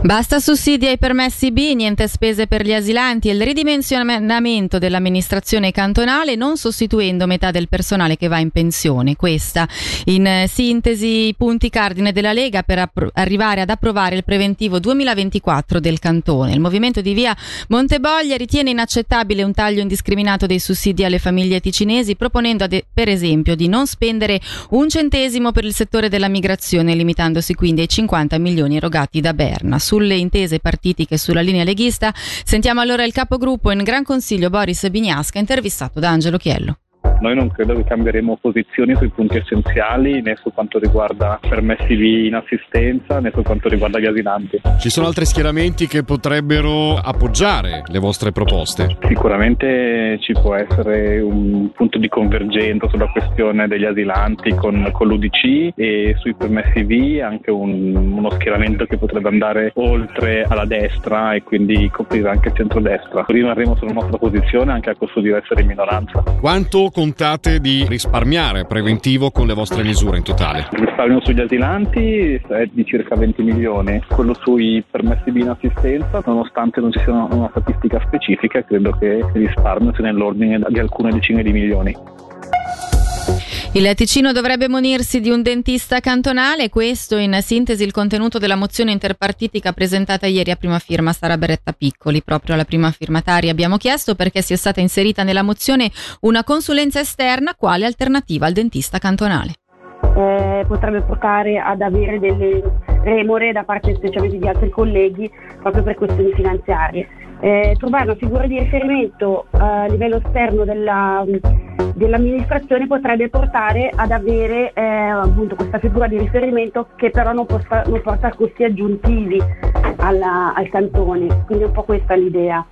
Basta sussidi ai permessi B, niente spese per gli asilanti e il ridimensionamento dell'amministrazione cantonale non sostituendo metà del personale che va in pensione. Questa, in sintesi, i punti cardine della Lega per appro- arrivare ad approvare il preventivo 2024 del cantone. Il movimento di via Monteboglia ritiene inaccettabile un taglio indiscriminato dei sussidi alle famiglie ticinesi, proponendo ad, per esempio di non spendere un centesimo per il settore della migrazione, limitandosi quindi ai 50 milioni erogati da Berna sulle intese partitiche sulla linea leghista. Sentiamo allora il capogruppo in Gran Consiglio Boris Bignasca, intervistato da Angelo Chiello. Noi non credo che cambieremo posizioni sui punti essenziali né su quanto riguarda permessi in assistenza né su quanto riguarda gli asilanti. Ci sono altri schieramenti che potrebbero appoggiare le vostre proposte? Sicuramente ci può essere un punto di convergenza sulla questione degli asilanti con, con l'UDC e sui permessi V anche un, uno schieramento che potrebbe andare oltre alla destra e quindi coprire anche il centrodestra. Rimarremo sulla nostra posizione anche a costo di essere in minoranza. Quanto con contate di risparmiare preventivo con le vostre misure in totale? Il risparmio sugli asilanti è di circa 20 milioni, quello sui permessi di inassistenza, nonostante non ci sia una statistica specifica, credo che il risparmio sia nell'ordine di alcune decine di milioni. Il Ticino dovrebbe munirsi di un dentista cantonale, questo in sintesi il contenuto della mozione interpartitica presentata ieri a prima firma Sara Beretta Piccoli. Proprio alla prima firmataria abbiamo chiesto perché sia stata inserita nella mozione una consulenza esterna quale alternativa al dentista cantonale. Eh, potrebbe portare ad avere delle remore da parte specialmente di altri colleghi proprio per questioni finanziarie. Eh, trovare una figura di riferimento eh, a livello esterno della dell'amministrazione potrebbe portare ad avere eh, appunto questa figura di riferimento che però non, porta, non porta costi aggiuntivi alla, al cantone, quindi è un po' questa l'idea.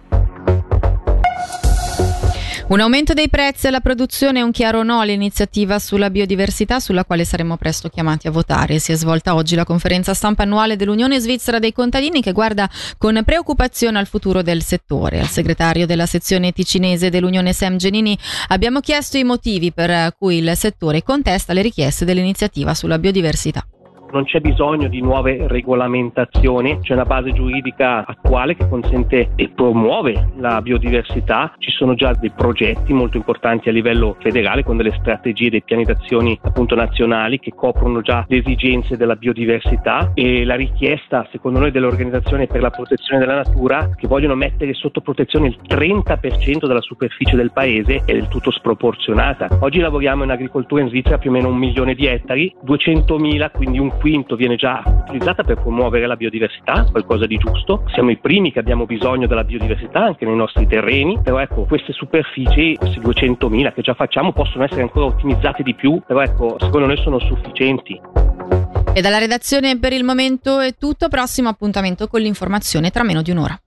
Un aumento dei prezzi alla produzione è un chiaro no all'iniziativa sulla biodiversità sulla quale saremo presto chiamati a votare. Si è svolta oggi la conferenza stampa annuale dell'Unione Svizzera dei contadini che guarda con preoccupazione al futuro del settore. Al segretario della sezione ticinese dell'Unione Sam Genini abbiamo chiesto i motivi per cui il settore contesta le richieste dell'iniziativa sulla biodiversità non c'è bisogno di nuove regolamentazioni, c'è una base giuridica attuale che consente e promuove la biodiversità, ci sono già dei progetti molto importanti a livello federale con delle strategie, dei piani d'azione appunto nazionali che coprono già le esigenze della biodiversità e la richiesta secondo noi delle organizzazioni per la protezione della natura che vogliono mettere sotto protezione il 30% della superficie del paese è del tutto sproporzionata. Oggi lavoriamo in agricoltura in Svizzera più o meno un milione di ettari, 200.000 quindi un quinto viene già utilizzata per promuovere la biodiversità, qualcosa di giusto. Siamo i primi che abbiamo bisogno della biodiversità anche nei nostri terreni, però ecco, queste superfici, questi 200.000 che già facciamo, possono essere ancora ottimizzate di più, però ecco, secondo noi sono sufficienti. E dalla redazione per il momento è tutto, prossimo appuntamento con l'informazione tra meno di un'ora.